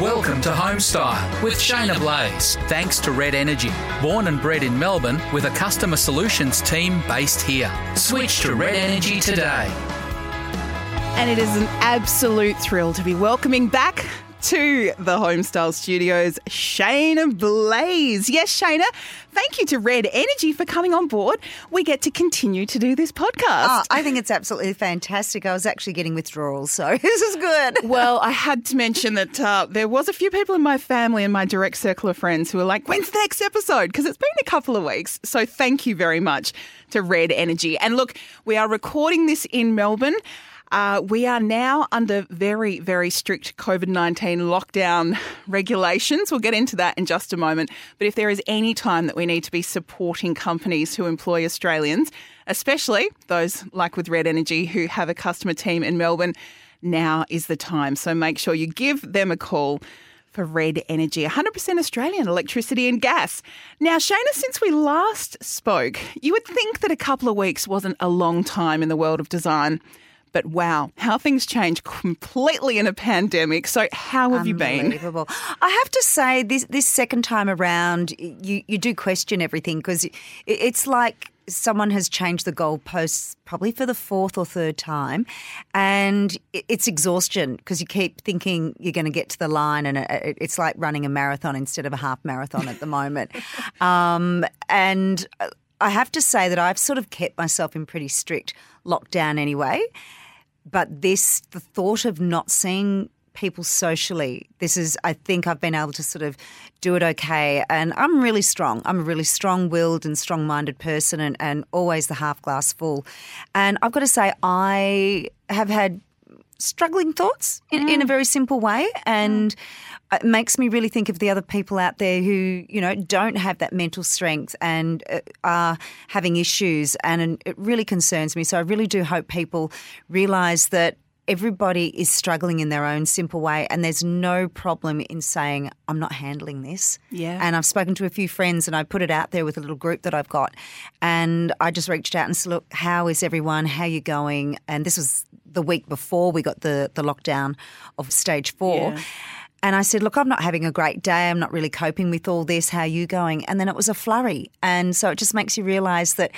Welcome to Homestyle with Shaynna Blaze. Thanks to Red Energy. Born and bred in Melbourne with a customer solutions team based here. Switch to Red Energy today. And it is an absolute thrill to be welcoming back to the Homestyle Studios, Shaynna Blaze. Yes, Shaynna, thank you to Red Energy for coming on board. We get to continue to do this podcast. Oh, I think it's absolutely fantastic. I was actually getting withdrawals, so this is good. Well, I had to mention that uh, there was a few people in my family and my direct circle of friends who were like, when's the next episode? Because it's been a couple of weeks. So thank you very much to Red Energy. And look, we are recording this in Melbourne. Uh, we are now under very, very strict COVID 19 lockdown regulations. We'll get into that in just a moment. But if there is any time that we need to be supporting companies who employ Australians, especially those like with Red Energy who have a customer team in Melbourne, now is the time. So make sure you give them a call for Red Energy, 100% Australian electricity and gas. Now, Shaynna, since we last spoke, you would think that a couple of weeks wasn't a long time in the world of design. But wow, how things change completely in a pandemic. So, how have you been? Unbelievable. I have to say, this this second time around, you you do question everything because it's like someone has changed the goalposts probably for the fourth or third time, and it's exhaustion because you keep thinking you're going to get to the line, and uh, uh, it's like running a marathon instead of a half marathon at the moment. um, and uh, I have to say that I've sort of kept myself in pretty strict lockdown anyway. But this, the thought of not seeing people socially, this is, I think I've been able to sort of do it okay. And I'm really strong. I'm a really strong willed and strong minded person and, and always the half glass full. And I've got to say, I have had struggling thoughts in, mm. in a very simple way. And mm it makes me really think of the other people out there who, you know, don't have that mental strength and uh, are having issues. And it really concerns me. So I really do hope people realise that everybody is struggling in their own simple way and there's no problem in saying i'm not handling this yeah and i've spoken to a few friends and i put it out there with a little group that i've got and i just reached out and said look how is everyone how are you going and this was the week before we got the the lockdown of stage four yeah. And I said, Look, I'm not having a great day. I'm not really coping with all this. How are you going? And then it was a flurry. And so it just makes you realize that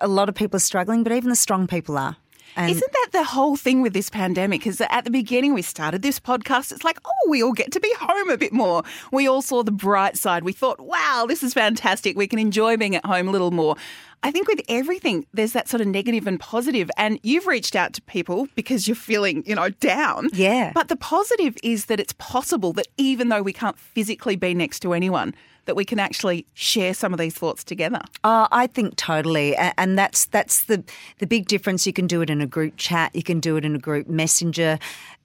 a lot of people are struggling, but even the strong people are. And Isn't that the whole thing with this pandemic? Is that at the beginning we started this podcast, it's like, oh, we all get to be home a bit more. We all saw the bright side. We thought, wow, this is fantastic. We can enjoy being at home a little more. I think with everything, there's that sort of negative and positive. positive, and you've reached out to people because you're feeling, you know, down. Yeah. But the positive is that it's possible that even though we can't physically be next to anyone, that we can actually share some of these thoughts together. Uh, I think totally, and that's that's the the big difference. You can do it in a group chat, you can do it in a group messenger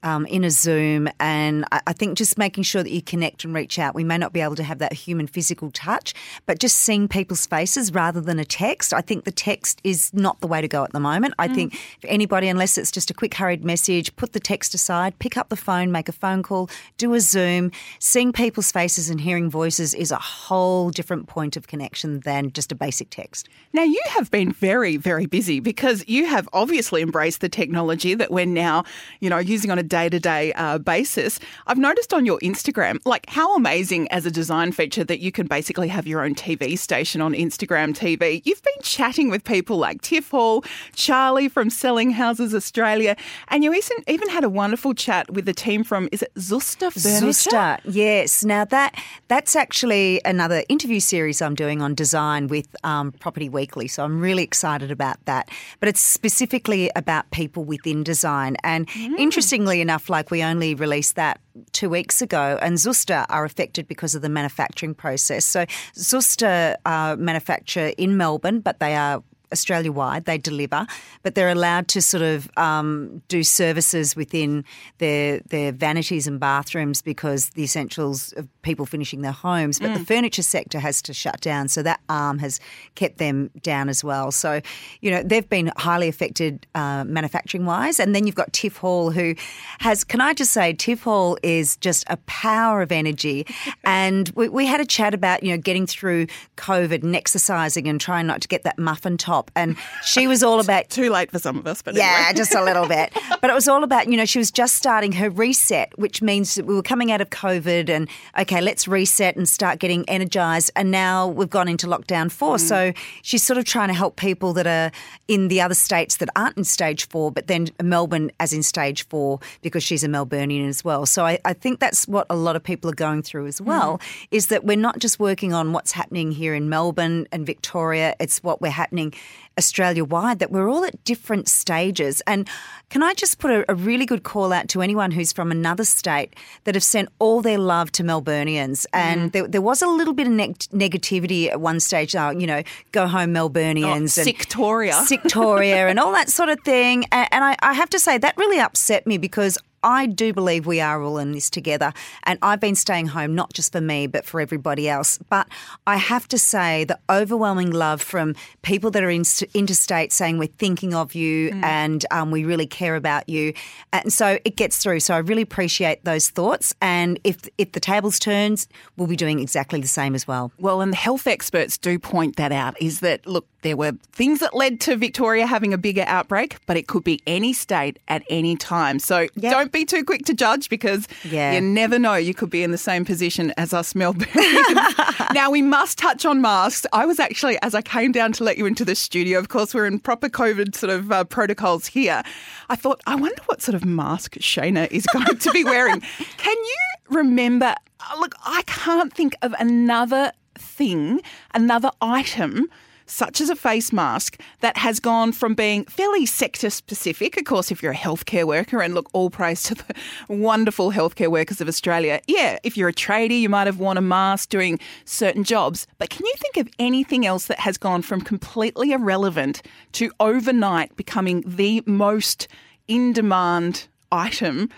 um, in a Zoom. And I, I, think just making sure that you connect and reach out. We may not be able to have that human physical touch, but just seeing people's faces rather than a text. I think the text is not the way to go at the moment. I mm. think for anybody, unless it's just a quick, hurried message, put the text aside, pick up the phone, make a phone call, do a Zoom. Seeing people's faces and hearing voices is a whole different point of connection than just a basic text. Now, you have been very, very busy because you have obviously embraced the technology that we're now, you know, using on a day to day basis. I've noticed on your Instagram, like how amazing as a design feature that you can basically have your own TV station on Instagram TV. You've been chatting with people like Tiff Hall, Charlie from Selling Houses Australia, and you even, even had a wonderful chat with the team from, is it Zuster Furniture? Zuster, yes. Now that that's actually another interview series I'm doing on design with um, Property Weekly, so I'm really excited about that. But it's specifically about people within design. And mm. interestingly enough, like we only released that two weeks ago, and Zuster are affected because of the manufacturing process. So Zuster uh, manufacture in Melbourne, but they are Australia wide. They deliver, but they're allowed to sort of um, do services within their their vanities and bathrooms because the essentials of people finishing their homes. But mm. the furniture sector has to shut down, so that arm has kept them down as well. So, you know, they've been highly affected uh, manufacturing wise. And then you've got Tiff Hall, who has. Can I just say, Tiff Hall is just a power of energy. and we, we had a chat about you know getting through COVID and exercising and trying not to get that muffin top top. And she was all about Too late for some of us, but yeah, anyway. just a little bit. But it was all about, you know, she was just starting her reset, which means that we were coming out of COVID and, okay, let's reset and start getting energized. And now we've gone into lockdown four. Mm. So she's sort of trying to help people that are in the other states that aren't in stage four, but then Melbourne as in stage four because she's a Melburnian as well. So I, I think that's what a lot of people are going through as well, Mm. is that we're not just working on what's happening here in Melbourne and Victoria, it's what we're happening Australia wide, that we're all at different stages. And can I just put a, a really good call out to anyone who's from another state that have sent all their love to Melburnians? And there, there was a little bit of neg- negativity at one stage, uh, you know, go home Melburnians. and Sictoria. Sictoria and all that sort of thing. And, and I, I have to say, that really upset me because I do believe we are all in this together. And I've been staying home, not just for me, but for everybody else. But I have to say, the overwhelming love from people that are in, interstate saying, We're thinking of you and um, we really care about you. And so it gets through. So I really appreciate those thoughts. And if, if the tables turns, we'll be doing exactly the same as well. Well, and the health experts do point that out is that, look, there were things that led to Victoria having a bigger outbreak, but it could be any state at any time. So Yep. don't be too quick to judge because Yeah. you never know. You could be in the same position as us Melbournians. now, we must touch on masks. I was actually, as I came down to let you into the studio, of course, we're in proper COVID sort of uh, protocols here. I thought, I wonder what sort of mask Shaynna is going to be wearing. Can you remember? uh, Look, I can't think of another thing, another item such as a face mask that has gone from being fairly sector specific. Of course, if you're a healthcare worker, and look, all praise to the wonderful healthcare workers of Australia. Yeah, if you're a tradie, you might have worn a mask doing certain jobs. But can you think of anything else that has gone from completely irrelevant to overnight becoming the most in demand item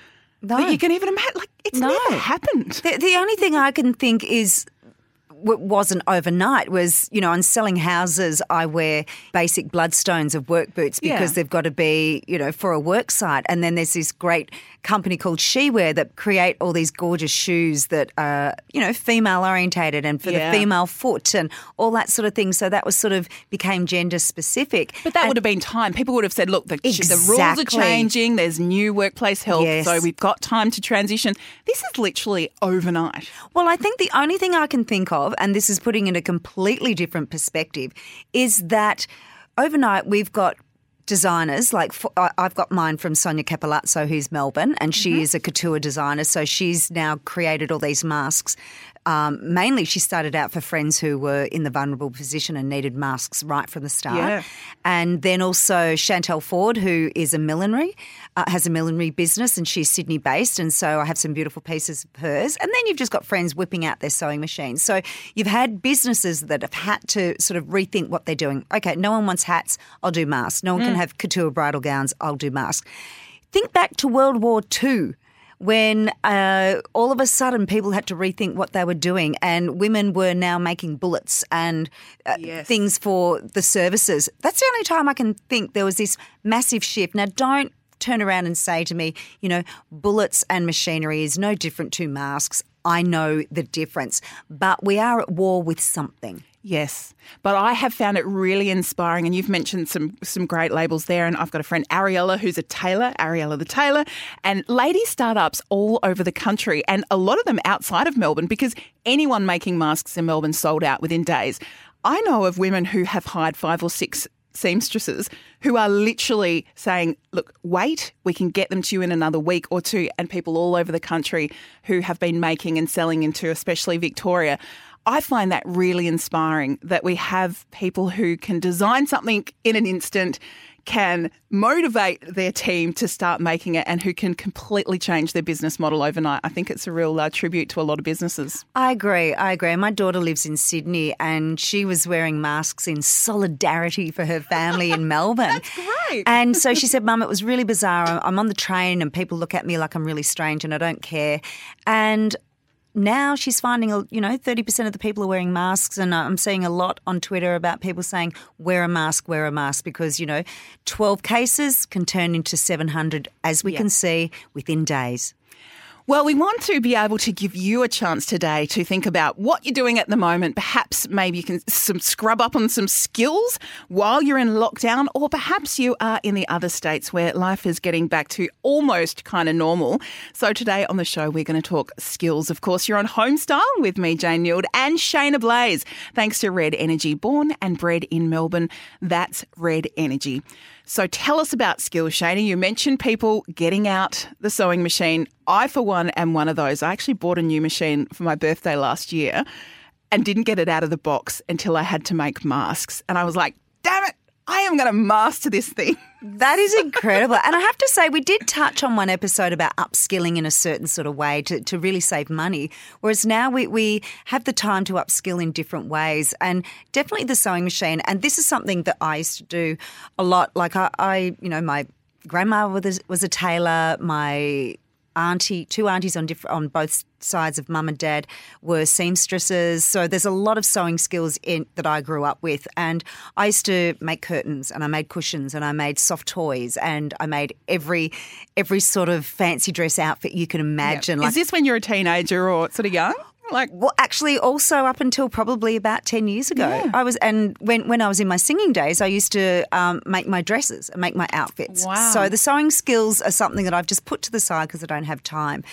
No. that you can even imagine? Like, it's No. never happened. The, the only thing I can think is wasn't overnight was you know on selling houses I wear basic Blundstones of work boots because Yeah. they've got to be you know for a work site and then there's this great company called SheWear that create all these gorgeous shoes that are you know female orientated and for Yeah. the female foot and all that sort of thing so that was sort of became gender specific But that And- would have been time. People would have said, look, the, the rules are changing. There's new workplace health. Yes. So we've got time to transition. This is literally overnight. Well, I think the only thing I can think of, and this is putting in a completely different perspective, is that overnight we've got designers like I've got mine from Sonia Capilazzo who's Melbourne and she mm-hmm. is a couture designer so she's now created all these masks um, mainly she started out for friends who were in the vulnerable position and needed masks right from the start Yeah. and then also Chantel Ford, who is a millinery, uh, has a millinery business, and she's Sydney based. And so I have some beautiful pieces of hers. And then you've just got friends whipping out their sewing machines. So you've had businesses that have had to sort of rethink what they're doing. Okay, no one wants hats, I'll do masks. No one can have couture bridal gowns, I'll do masks. Think back to World War II when uh, all of a sudden people had to rethink what they were doing, and women were now making bullets and uh, Yes. things for the services. That's the only time I can think there was this massive shift. Now, don't turn around and say to me, you know, bullets and machinery is no different to masks. I know the difference, but we are at war with something. Yes, but I have found it really inspiring, and you've mentioned some some great labels there. And I've got a friend Ariella who's a tailor, Ariella the tailor, and lady startups all over the country, and a lot of them outside of Melbourne because anyone making masks in Melbourne sold out within days. I know of women who have hired five or six seamstresses who are literally saying, look, wait, we can get them to you in another week or two. And people all over the country who have been making and selling into, especially Victoria. I find that really inspiring that we have people who can design something in an instant, can motivate their team to start making it, and who can completely change their business model overnight. I think it's a real uh, tribute to a lot of businesses. I agree. I agree. My daughter lives in Sydney and she was wearing masks in solidarity for her family in Melbourne. That's great. And so she said, Mum, it was really bizarre. I'm- I'm on the train and people look at me like I'm really strange and I don't care. And now she's finding, you know, 30% of the people are wearing masks. And uh, I'm seeing a lot on Twitter about people saying, wear a mask, wear a mask, because, you know, 12 cases can turn into 700, as we Yeah. can see, within days. Well, we want to be able to give you a chance today to think about what you're doing at the moment. Perhaps maybe you can some scrub up on some skills while you're in lockdown, or perhaps you are in the other states where life is getting back to almost kind of normal. So today on the show, we're going to talk skills. Of course, you're on Homestyle with me, Jane Neild, and Shaynna Blaze. Thanks to Red Energy, born and bred in Melbourne. That's Red Energy. So tell us about skills, Shaynna. You mentioned people getting out the sewing machine. I, for one, am one of those. I actually bought a new machine for my birthday last year and didn't get it out of the box until I had to make masks. And I was like, damn it, I am going to master this thing. That is incredible. and I have to say, we did touch on one episode about upskilling in a certain sort of way to, to really save money. Whereas now we, we have the time to upskill in different ways. And definitely the sewing machine. And this is something that I used to do a lot. Like I, I you know, my grandma was, was a tailor. My auntie, two aunties on different on both sides of mum and dad were seamstresses. So there's a lot of sewing skills in that I grew up with, and I used to make curtains, and I made cushions, and I made soft toys, and I made every every sort of fancy dress outfit you can imagine. Like, Is this when you're a teenager or sort of young? Like, well, actually, also up until probably about ten years ago, yeah. I was, and when when I was in my singing days, I used to um, make my dresses and make my outfits. Wow! So the sewing skills are something that I've just put to the side because I don't have time.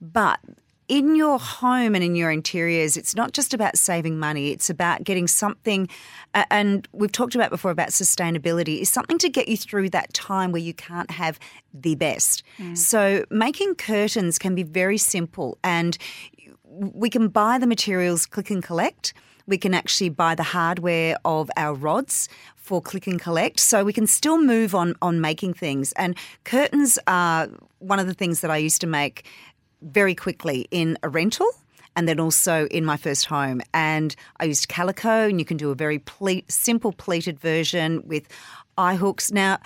But in your home and in your interiors, it's not just about saving money, it's about getting something, and we've talked about before about sustainability, is something to get you through that time where you can't have the best. Mm. So, making curtains can be very simple, and we can buy the materials click and collect. We can actually buy the hardware of our rods for click and collect. So we can still move on on making things. And curtains are one of the things that I used to make very quickly in a rental and then also in my first home. And I used calico, and you can do a very ple- simple pleated version with eye hooks. Now,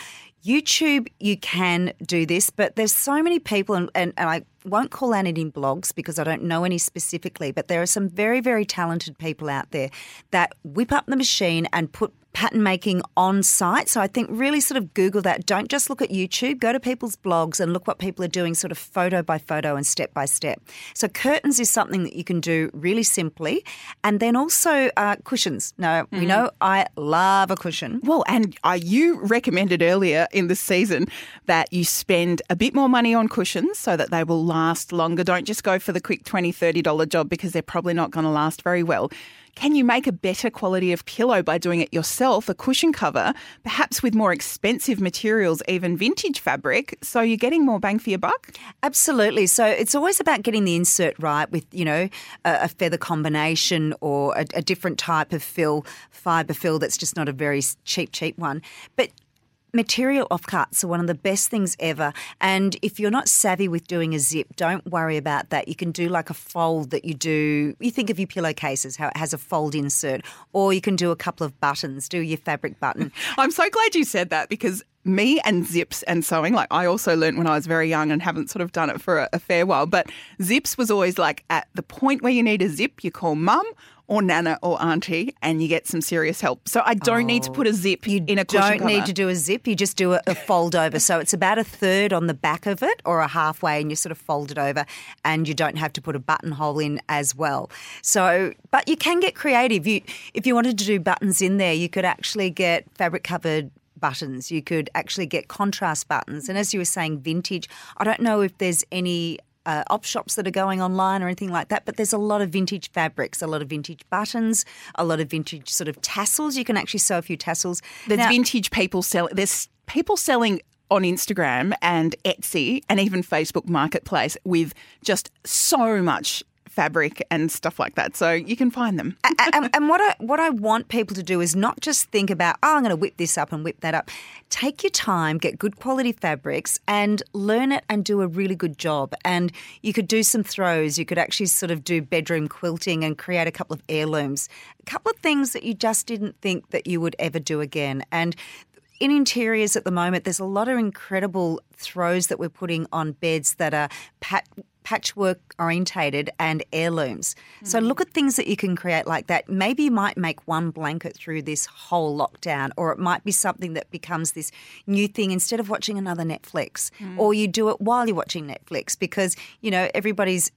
YouTube, you can do this, but there's so many people, and, and, and, I won't call out any blogs because I don't know any specifically, but there are some very, very talented people out there that whip up the machine and put pattern making on site. So I think really sort of Google that. Don't just look at YouTube, go to people's blogs and look what people are doing sort of photo by photo and step by step. So curtains is something that you can do really simply. And then also uh, cushions. Now, mm-hmm. we know I love a cushion. Well, and uh, you recommended earlier in the season that you spend a bit more money on cushions so that they will last longer. Don't just go for the quick $20, $30 job because they're probably not going to last very well. Can you make a better quality of pillow by doing it yourself, a cushion cover, perhaps with more expensive materials, even vintage fabric, so you're getting more bang for your buck? Absolutely. So it's always about getting the insert right with, you know, a, feather combination or a, a different type of fill, fibre fill that's just not a very cheap, cheap one. But Material offcuts are one of the best things ever. And if you're not savvy with doing a zip, don't worry about that. You can do like a fold that you do. You think of your pillowcases, how it has a fold insert, or you can do a couple of buttons, do your fabric button. I'm so glad you said that because me and zips and sewing, like I also learned when I was very young and haven't sort of done it for a, a fair while, but zips was always like at the point where you need a zip, you call mum or nana or auntie and you get some serious help. So I don't oh, need to put a zip you in a cushion don't need to do a zip. You just do a, a fold over. So it's about a third on the back of it or a halfway and you sort of fold it over and you don't have to put a buttonhole in as well. So, but you can get creative. You, if you wanted to do buttons in there, you could actually get fabric covered buttons. You could actually get contrast buttons. And as you were saying, vintage, I don't know if there's any uh, op shops that are going online or anything like that, but there's a lot of vintage fabrics, a lot of vintage buttons, a lot of vintage sort of tassels. You can actually sew a few tassels. There's now, vintage people sell. There's people selling on Instagram and Etsy and even Facebook Marketplace with just so much fabric and stuff like that. So you can find them. and, and, what I what I want people to do is not just think about, oh, I'm going to whip this up and whip that up. Take your time, get good quality fabrics, and learn it and do a really good job. And you could do some throws. You could actually sort of do bedroom quilting and create a couple of heirlooms, a couple of things that you just didn't think that you would ever do again. And in interiors at the moment, there's a lot of incredible throws that we're putting on beds that are pat- patchwork orientated and heirlooms. So Mm. look at things that you can create like that. Maybe you might make one blanket through this whole lockdown, or it might be something that becomes this new thing instead of watching another Netflix, Mm. or you do it while you're watching Netflix because, you know, everybody's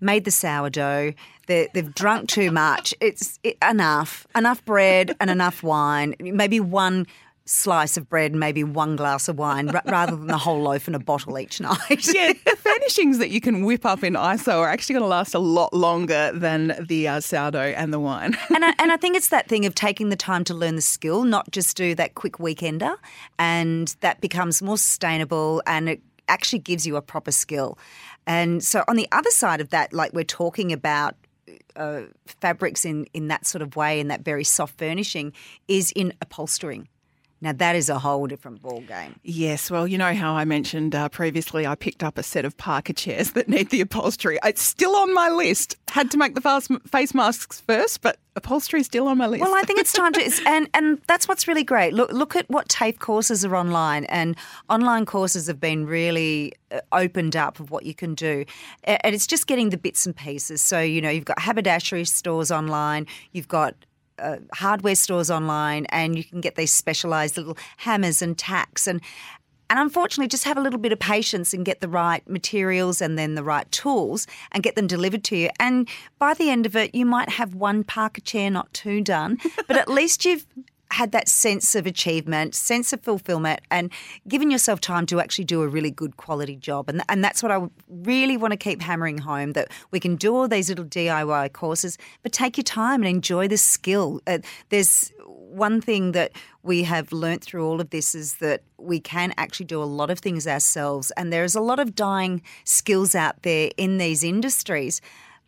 made the sourdough. They, they've drunk too much. It's it, enough, enough bread and enough wine. Maybe one slice of bread, and maybe one glass of wine, ra- rather than the whole loaf and a bottle each night. yeah, the furnishings that you can whip up in ISO are actually going to last a lot longer than the uh, sourdough and the wine. and I, and I think it's that thing of taking the time to learn the skill, not just do that quick weekender, and that becomes more sustainable and it actually gives you a proper skill. And so on the other side of that, like we're talking about uh, fabrics in in that sort of way, in that very soft furnishing, is in upholstering. Now that is a whole different ball game. Yes, well, you know how I mentioned uh, previously I picked up a set of Parker chairs that need the upholstery. It's still on my list. Had to make the face masks first, but upholstery is still on my list. Well, I think it's time to, and and that's what's really great. Look, look at what TAFE courses are online, and online courses have been really uh, opened up of what you can do, and it's just getting the bits and pieces. So you know, you've got haberdashery stores online, you've got uh, hardware stores online, and you can get these specialised little hammers and tacks and. And unfortunately, just have a little bit of patience and get the right materials and then the right tools and get them delivered to you. And by the end of it, you might have one Parker chair, not two done, but at least you've had that sense of achievement, sense of fulfillment, and given yourself time to actually do a really good quality job. And, and that's what I really want to keep hammering home that we can do all these little DIY courses, but take your time and enjoy the skill. Uh, there's one thing that we have learnt through all of this is that we can actually do a lot of things ourselves, and there is a lot of dying skills out there in these industries.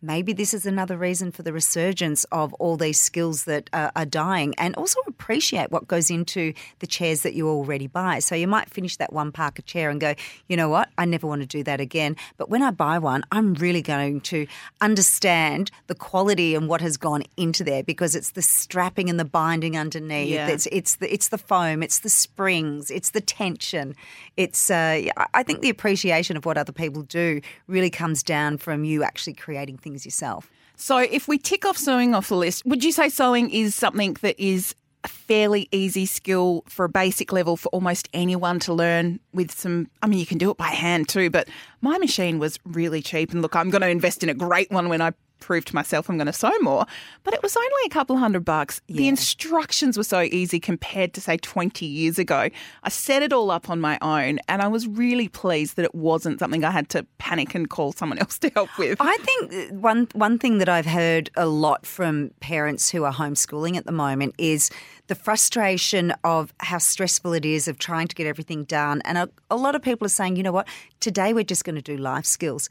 Maybe this is another reason for the resurgence of all these skills that uh, are dying, and also appreciate what goes into the chairs that you already buy. So you might finish that one Parker chair and go, you know what, I never want to do that again. But when I buy one, I'm really going to understand the quality and what has gone into there because it's the strapping and the binding underneath. Yeah. It's it's the it's the foam, it's the springs, it's the tension. It's uh, I think the appreciation of what other people do really comes down from you actually creating things yourself. So, if we tick off sewing off the list, would you say sewing is something that is a fairly easy skill for a basic level for almost anyone to learn with some? I mean, you can do it by hand too, but my machine was really cheap. And look, I'm going to invest in a great one when I prove to myself I'm going to sew more. But it was only a couple hundred bucks. The instructions were so easy compared to, say, 20 years ago. I set it all up on my own and I was really pleased that it wasn't something I had to panic and call someone else to help with. I think uh, one one thing that I've heard a lot from parents who are homeschooling at the moment is the frustration of how stressful it is of trying to get everything done. And a, a lot of people are saying, you know what, today we're just going to do life skills.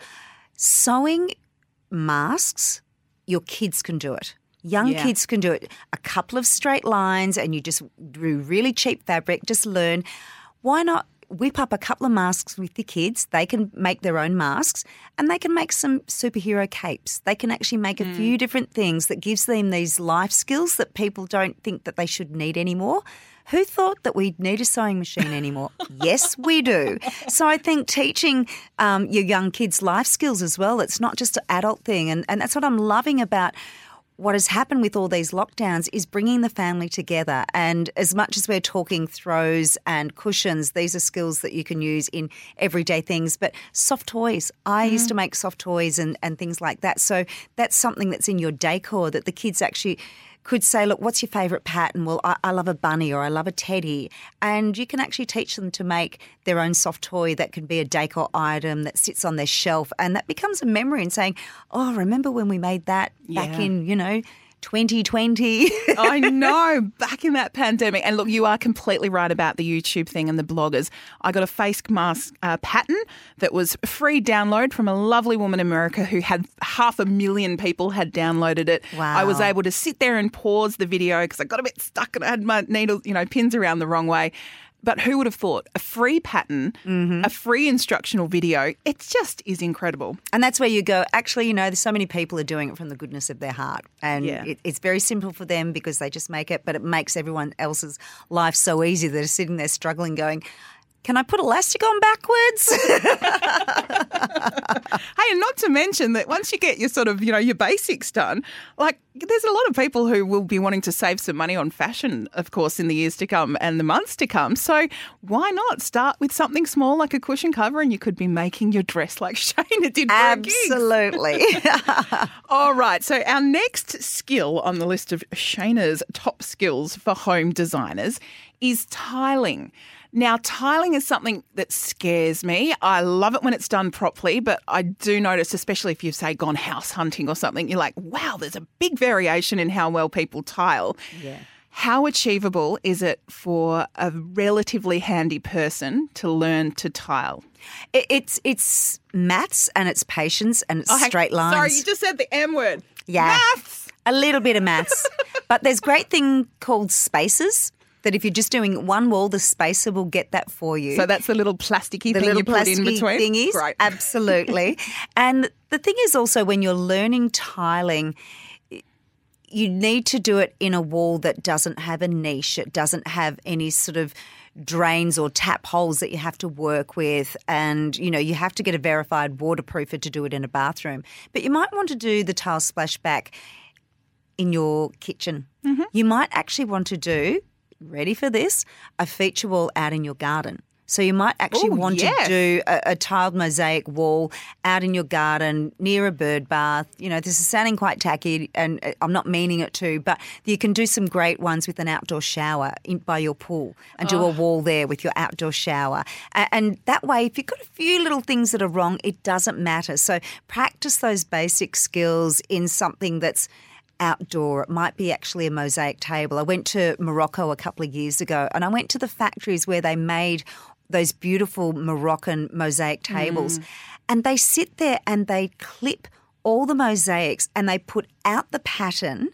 Sewing masks, your kids can do it. Young Yeah. kids can do it. A couple of straight lines, and you just do really cheap fabric, just learn. Why not whip up a couple of masks with the kids? They can make their own masks and they can make some superhero capes. They can actually make a hmm. few different things that gives them these life skills that people don't think that they should need anymore. Who thought that we'd need a sewing machine anymore? yes, we do. So I think teaching um, your young kids life skills as well, it's not just an adult thing. And, and that's what I'm loving about what has happened with all these lockdowns is bringing the family together. And as much as we're talking throws and cushions, these are skills that you can use in everyday things. But soft toys, I used to make soft toys and, and things like that. So that's something that's in your decor that the kids actually could say, look, what's your favourite pattern? Well, I, I love a bunny or I love a teddy. And you can actually teach them to make their own soft toy that can be a decor item that sits on their shelf. And that becomes a memory and saying, oh, remember when we made that back Yeah. in, you know, 2020? I know, back in that pandemic. And look, you are completely right about the YouTube thing and the bloggers. I got a face mask uh, pattern that was free download from a lovely woman in America who had half a million people had downloaded it. Wow. I was able to sit there and pause the video because I got a bit stuck and I had my needles, you know, pins around the wrong way. But who would have thought a free pattern, mm-hmm. a free instructional video? It just is incredible. And that's where you go, actually, you know, there's so many people are doing it from the goodness of their heart. And Yeah. it, it's very simple for them because they just make it, but it makes everyone else's life so easy that are sitting there struggling, going, Can I put elastic on backwards? Hey, and not to mention that once you get your sort of, you know, your basics done, like there's a lot of people who will be wanting to save some money on fashion, of course, in the years to come and the months to come. So why not start with something small like a cushion cover and you could be making your dress like Shaynna did for. Absolutely. All right. So our next skill on the list of Shaynna's top skills for home designers is tiling. Now, tiling is something that scares me. I love it when it's done properly, but I do notice, especially if you've, say, gone house hunting or something, you're like, wow, there's a big variation in how well people tile. Yeah. How achievable is it for a relatively handy person to learn to tile? It- it's it's maths and it's patience and it's Oh, straight lines. Sorry, you just said the M word. Yeah. Maths. A little bit of maths. but there's great thing called spacers that if you're just doing one wall, the spacer will get that for you. So that's the little plasticky the thing little you put in between. thingies. Great. Absolutely. and the thing is also when you're learning tiling, you need to do it in a wall that doesn't have a niche. It doesn't have any sort of drains or tap holes that you have to work with and you know you have to get a verified waterproofer to do it in a bathroom but you might want to do the tile splashback in your kitchen mm-hmm. you might actually want to do ready for this a feature wall out in your garden so you might actually Ooh, want yes. to do a, a tiled mosaic wall out in your garden near a bird bath. You know, this is sounding quite tacky, and uh, I'm not meaning it to, but you can do some great ones with an outdoor shower in, by your pool and do a wall there with your outdoor shower. A- And that way, if you've got a few little things that are wrong, it doesn't matter. So practice those basic skills in something that's outdoor. It might be actually a mosaic table. I went to Morocco a couple of years ago and I went to the factories where they made those beautiful Moroccan mosaic tables. Mm. And they sit there and they clip all the mosaics and they put out the pattern,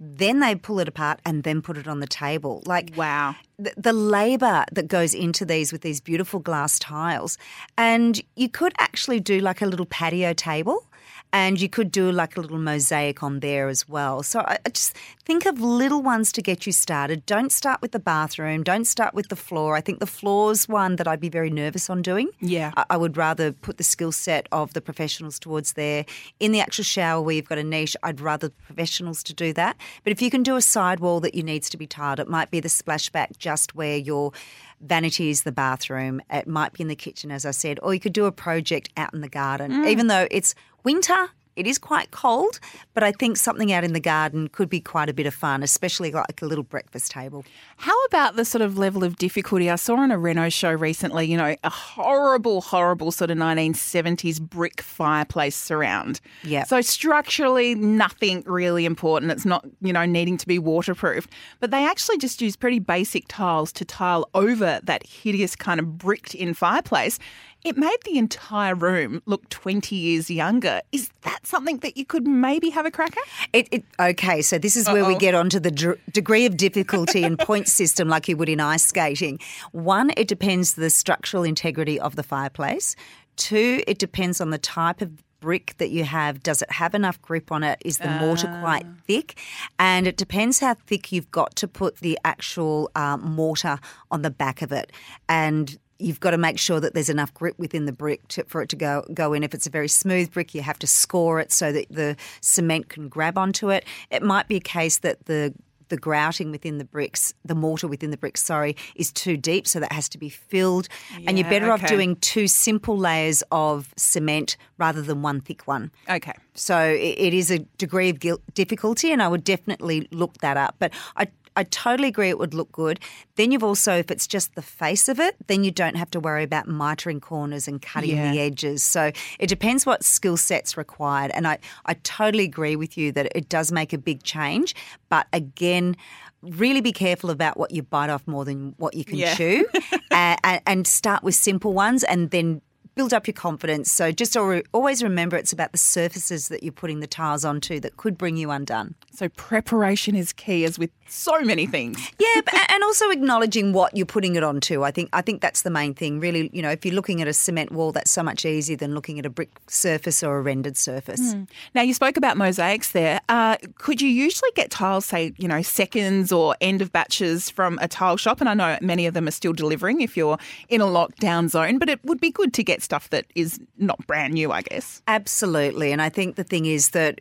then they pull it apart and then put it on the table. Like Wow. the, the labor that goes into these with these beautiful glass tiles. And you could actually do like a little patio table. And you could do like a little mosaic on there as well. So I, I just think of little ones to get you started. Don't start with the bathroom. Don't start with the floor. I think the floor's one that I'd be very nervous on doing. Yeah. I, I would rather put the skill set of the professionals towards there. In the actual shower where you've got a niche, I'd rather professionals to do that. But if you can do a side wall that you needs to be tiled, it might be the splashback just where your vanity is the bathroom. It might be in the kitchen, as I said, or you could do a project out in the garden. Even though it's winter, it is quite cold, but I think something out in the garden could be quite a bit of fun, especially like a little breakfast table. How about the sort of level of difficulty? I saw on a reno show recently, you know, a horrible, horrible sort of 1970s brick fireplace surround. Yeah. So structurally, nothing really important. It's not, you know, needing to be waterproofed. But they actually just use pretty basic tiles to tile over that hideous kind of bricked in fireplace. It made the entire room look 20 years younger. Is that something that you could maybe have a crack at? It, it, okay, so this is where we get onto the degree of difficulty and point system like you would in ice skating. One, it depends the structural integrity of the fireplace. Two, it depends on the type of brick that you have. Does it have enough grip on it? Is the mortar quite thick? And it depends how thick you've got to put the actual uh, mortar on the back of it. And you've got to make sure that there's enough grip within the brick to, for it to go go in. If it's a very smooth brick, you have to score it so that the cement can grab onto it. It might be a case that the the grouting within the bricks, the mortar within the bricks, sorry, is too deep, so that has to be filled. and you're Yeah, better off doing two simple layers of cement rather than one thick one. Okay. So it, it is a degree of difficulty, and I would definitely look that up. But I, I totally agree it would look good. Then you've also, if it's just the face of it, then you don't have to worry about mitering corners and cutting Yeah. the edges. So it depends what skill sets required. And I, I totally agree with you that it does make a big change. But again, really be careful about what you bite off more than what you can Yeah. chew, and, and start with simple ones, and then build up your confidence. So just always remember it's about the surfaces that you're putting the tiles onto that could bring you undone. So preparation is key, as with so many things. Yeah, but, and also acknowledging what you're putting it onto. I think I think that's the main thing. Really, you know, if you're looking at a cement wall, that's so much easier than looking at a brick surface or a rendered surface. Now, you spoke about mosaics there. Uh, could you usually get tiles, say, you know, seconds or end of batches from a tile shop? And I know many of them are still delivering if you're in a lockdown zone, but it would be good to get stuff that is not brand new, I guess. Absolutely, and I think the thing is that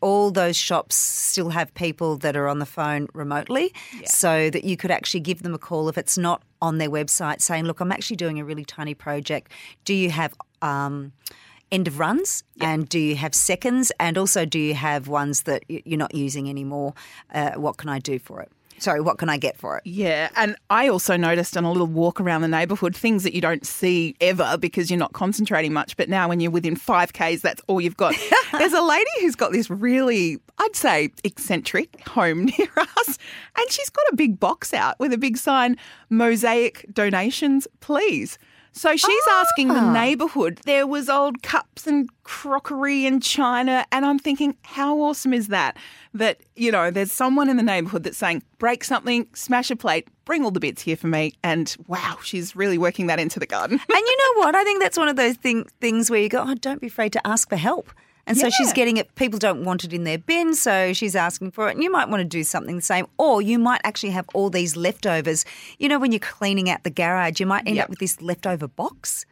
all those shops still have people that are on the phone remotely, so that you could actually give them a call if it's not on their website, saying, "Look, I'm actually doing a really tiny project. Do you have?" Um, End of runs, and do you have seconds? And also, do you have ones that you're not using anymore? Uh, what can I do for it? Sorry, what can I get for it? Yeah, and I also noticed on a little walk around the neighbourhood things that you don't see ever because you're not concentrating much. But now, when you're within five k's, that's all you've got. There's a lady who's got this really, I'd say, eccentric home near us, and she's got a big box out with a big sign: "Mosaic donations, please." So she's asking the ah. neighbourhood. There was old cups and crockery and china, and I'm thinking, how awesome is that? That you know, there's someone in the neighbourhood that's saying, break something, smash a plate, bring all the bits here for me, and wow, she's really working that into the garden. And you know what? I think that's one of those thing, things where you go, oh, don't be afraid to ask for help. And so she's getting it. People don't want it in their bin, so she's asking for it. And you might want to do something the same, or you might actually have all these leftovers. You know, when you're cleaning out the garage, you might end Yep. up with this leftover box,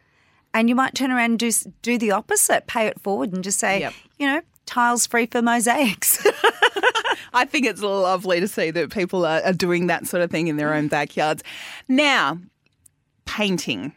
and you might turn around and do do the opposite, pay it forward, and just say, Yep. you know, tiles free for mosaics. I think it's lovely to see that people are, are doing that sort of thing in their own backyards. Now, painting.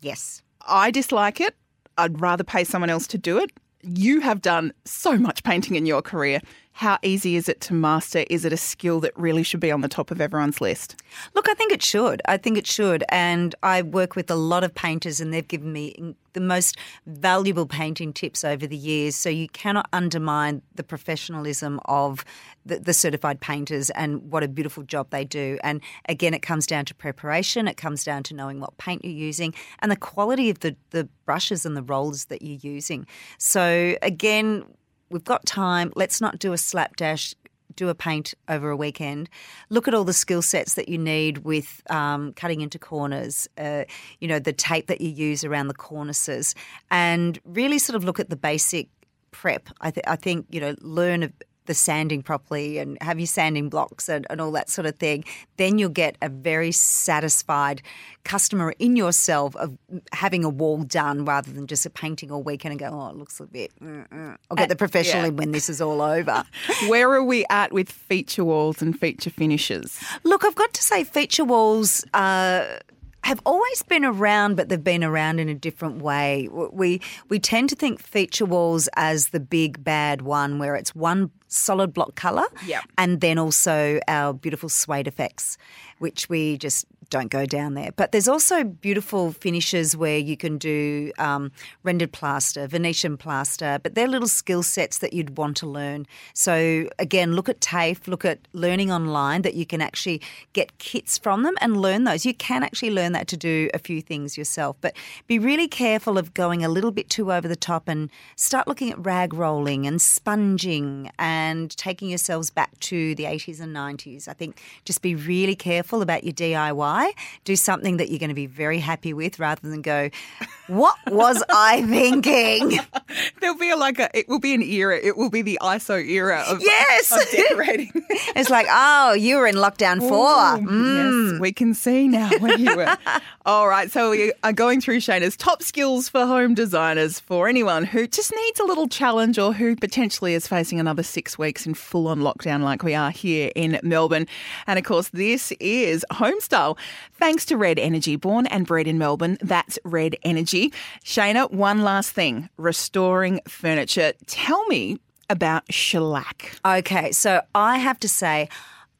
yes. I dislike it. I'd rather pay someone else to do it. You have done so much painting in your career. How easy is it to master? Is it a skill that really should be on the top of everyone's list? Look, I think it should. I think it should. And I work with a lot of painters, and they've given me the most valuable painting tips over the years. So you cannot undermine the professionalism of the, the certified painters and what a beautiful job they do. And again, it comes down to preparation, it comes down to knowing what paint you're using, and the quality of the, the brushes and the rollers that you're using. So again, we've got time. Let's not do a slapdash do a paint over a weekend. Look at all the skill sets that you need with um, cutting into corners, uh, you know, the tape that you use around the cornices, and really sort of look at the basic prep. I, th- I think, you know, learn the sanding properly and have your sanding blocks and, and all that sort of thing. Then you'll get a very satisfied customer in yourself of having a wall done rather than just a painting all weekend and go, oh, it looks a bit. mm, mm. I'll get the professional yeah. in when this is all over. Where are we at with feature walls and feature finishes? Look, I've got to say, feature walls uh, have always been around, but they've been around in a different way. We we tend to think feature walls as the big bad one, where it's one solid block color, Yep. and then also our beautiful suede effects, which we just don't go down there. But there's also beautiful finishes where you can do um, rendered plaster, Venetian plaster, but they're little skill sets that you'd want to learn. So again, look at TAFE, look at learning online that you can actually get kits from them and learn those. You can actually learn that to do a few things yourself, but be really careful of going a little bit too over the top and start looking at rag rolling and sponging and taking yourselves back to the 80s and 90s. I think just be really careful about your DIY. Do something that you're going to be very happy with rather than go, what was I thinking? There'll be a, like a, it will be an era. It will be the ISO era of, Yes. of decorating. It's like, oh, you were in lockdown four. Yes, mm. we can see now where you were. All right, so we are going through Shaynna's top skills for home designers for anyone who just needs a little challenge or who potentially is facing another six weeks in full on lockdown like we are here in Melbourne. And of course, this is Homestyle. Thanks to Red Energy, born and bred in Melbourne. That's Red Energy. Shaynna, one last thing restoring furniture. Tell me about shellac. Okay, so I have to say,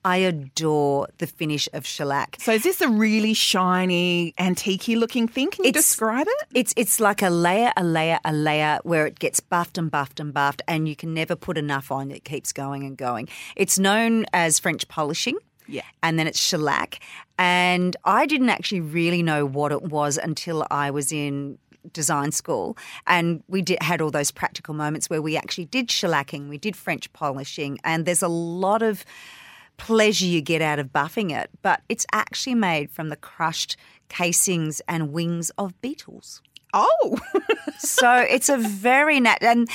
I adore the finish of shellac. So is this a really shiny, antique looking thing? Can you It's- describe it? It's it's like a layer, a layer, a layer where it gets buffed and buffed and buffed, and you can never put enough on. It keeps going and going. It's known as French polishing. Yeah. And then it's shellac. And I didn't actually really know what it was until I was in design school, and we did, had all those practical moments where we actually did shellacking, we did French polishing, and there's a lot of pleasure you get out of buffing it, but it's actually made from the crushed casings and wings of beetles. Oh, So it's a very nat and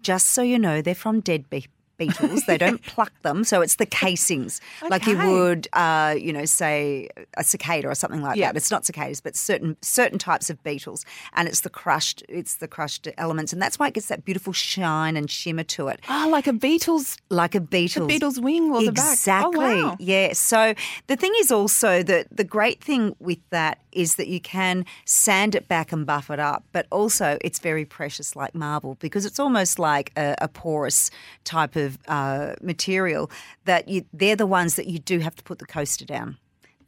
just so you know, they're from dead be- beetles. They don't pluck them, so it's the casings, like you would, uh, you know, say a cicada or something like Yeah. that. It's not cicadas, but certain certain types of beetles, and it's the crushed, it's the crushed elements, and that's why it gets that beautiful shine and shimmer to it, ah, like a beetle's like a beetle. beetle's wing or the back. Exactly. Oh, wow. Yeah. So the thing is also that the great thing with that is that you can sand it back and buff it up, but also it's very precious like marble because it's almost like a, a porous type of uh, material that you, they're the ones that you do have to put the coaster down.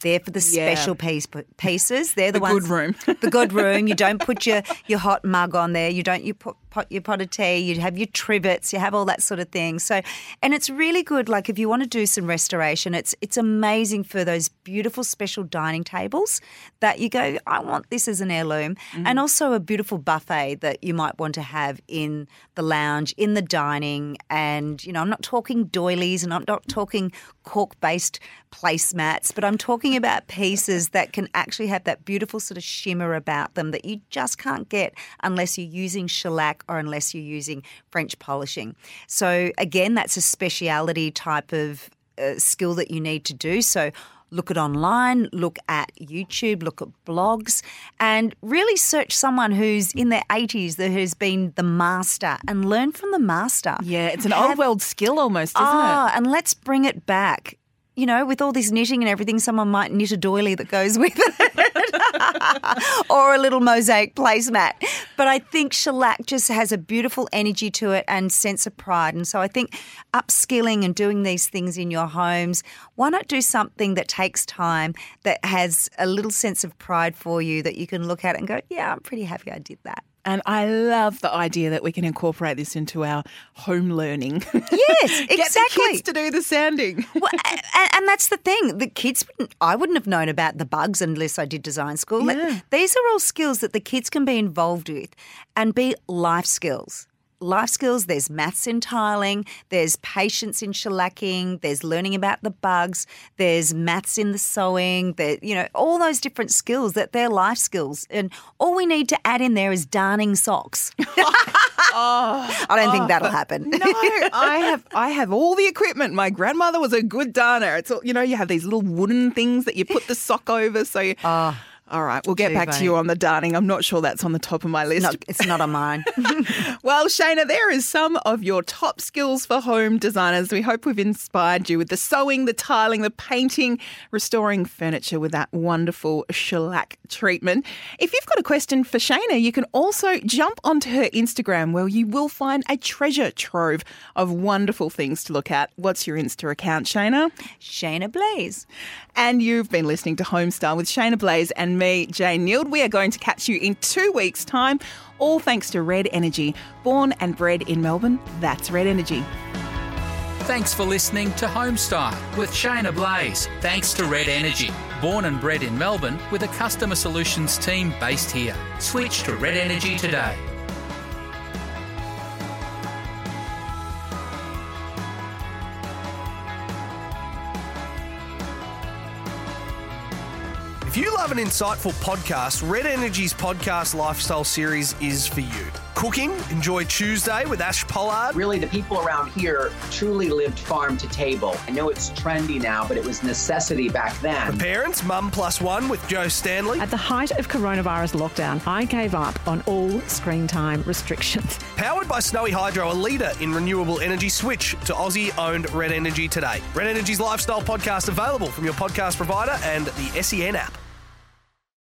They're for the Yeah. special piece, pieces. They're the, The ones. good room. the good room. You don't put your, your hot mug on there. You don't you put pot your pot of tea. you'd have your trivets. You have all that sort of thing. So, and it's really good. Like if you want to do some restoration, it's it's amazing for those beautiful special dining tables that you go. I want this as an heirloom, mm. and also a beautiful buffet that you might want to have in the lounge, in the dining, and you know, I'm not talking doilies, and I'm not talking cork based placemats, but I'm talking about pieces that can actually have that beautiful sort of shimmer about them that you just can't get unless you're using shellac or unless you're using French polishing. So, again, that's a speciality type of uh, skill that you need to do. So, look at online, look at YouTube, look at blogs, and really search someone who's in their 80s that has been the master and learn from the master. Yeah, it's an Have- old world skill almost, isn't Ah, it? and let's bring it back. You know, with all this knitting and everything, someone might knit a doily that goes with it or a little mosaic placemat. But I think shellac just has a beautiful energy to it and sense of pride. And so I think upskilling and doing these things in your homes, why not do something that takes time, that has a little sense of pride for you that you can look at and go, yeah, I'm pretty happy I did that. And I love the idea that we can incorporate this into our home learning. Yes, exactly. Get the kids to do the sounding. Well, and, and that's the thing. The kids wouldn't. I wouldn't have known about the bugs unless I did design school. Yeah. These are all skills that the kids can be involved with, and be life skills. Life skills. There's maths in tiling. There's patience in shellacking. There's learning about the bugs. There's maths in the sewing. There, you know, all those different skills that they're life skills. And all we need to add in there is darning socks. Oh, I don't think oh, that'll happen. No, I have I have all the equipment. My grandmother was a good darner. It's all, you know, you have these little wooden things that you put the sock over. So, you, ah. All right, we'll get too back to you on the darning. I'm not sure that's on the top of my list. No, it's not on mine. Well, Shaynna, there is some of your top skills for home designers. We hope we've inspired you with the sewing, the tiling, the painting, restoring furniture with that wonderful shellac treatment. If you've got a question for Shaynna, you can also jump onto her Instagram where you will find a treasure trove of wonderful things to look at. What's your Insta account, Shaynna? Shaynna Blaze. And you've been listening to Homestar with Shaynna Blaze and me, Jane Neild. We are going to catch you in two weeks' time, all thanks to Red Energy. Born and bred in Melbourne, that's Red Energy. Thanks for listening to Homestar with Shaynna Blaze. Thanks to Red Energy. Born and bred in Melbourne with a customer solutions team based here. Switch to Red Energy today. If you love an insightful podcast, Red Energy's podcast lifestyle series is for you. Cooking, enjoy Tuesday with Ash Pollard. Really, the people around here truly lived farm to table. I know it's trendy now, but it was necessity back then. Parents, Mum Plus One with Jo Stanley. At the height of coronavirus lockdown, I gave up on all screen time restrictions. Powered by Snowy Hydro, a leader in renewable energy. Switch to Aussie owned Red Energy today. Red Energy's lifestyle podcast available from your podcast provider and the SEN app.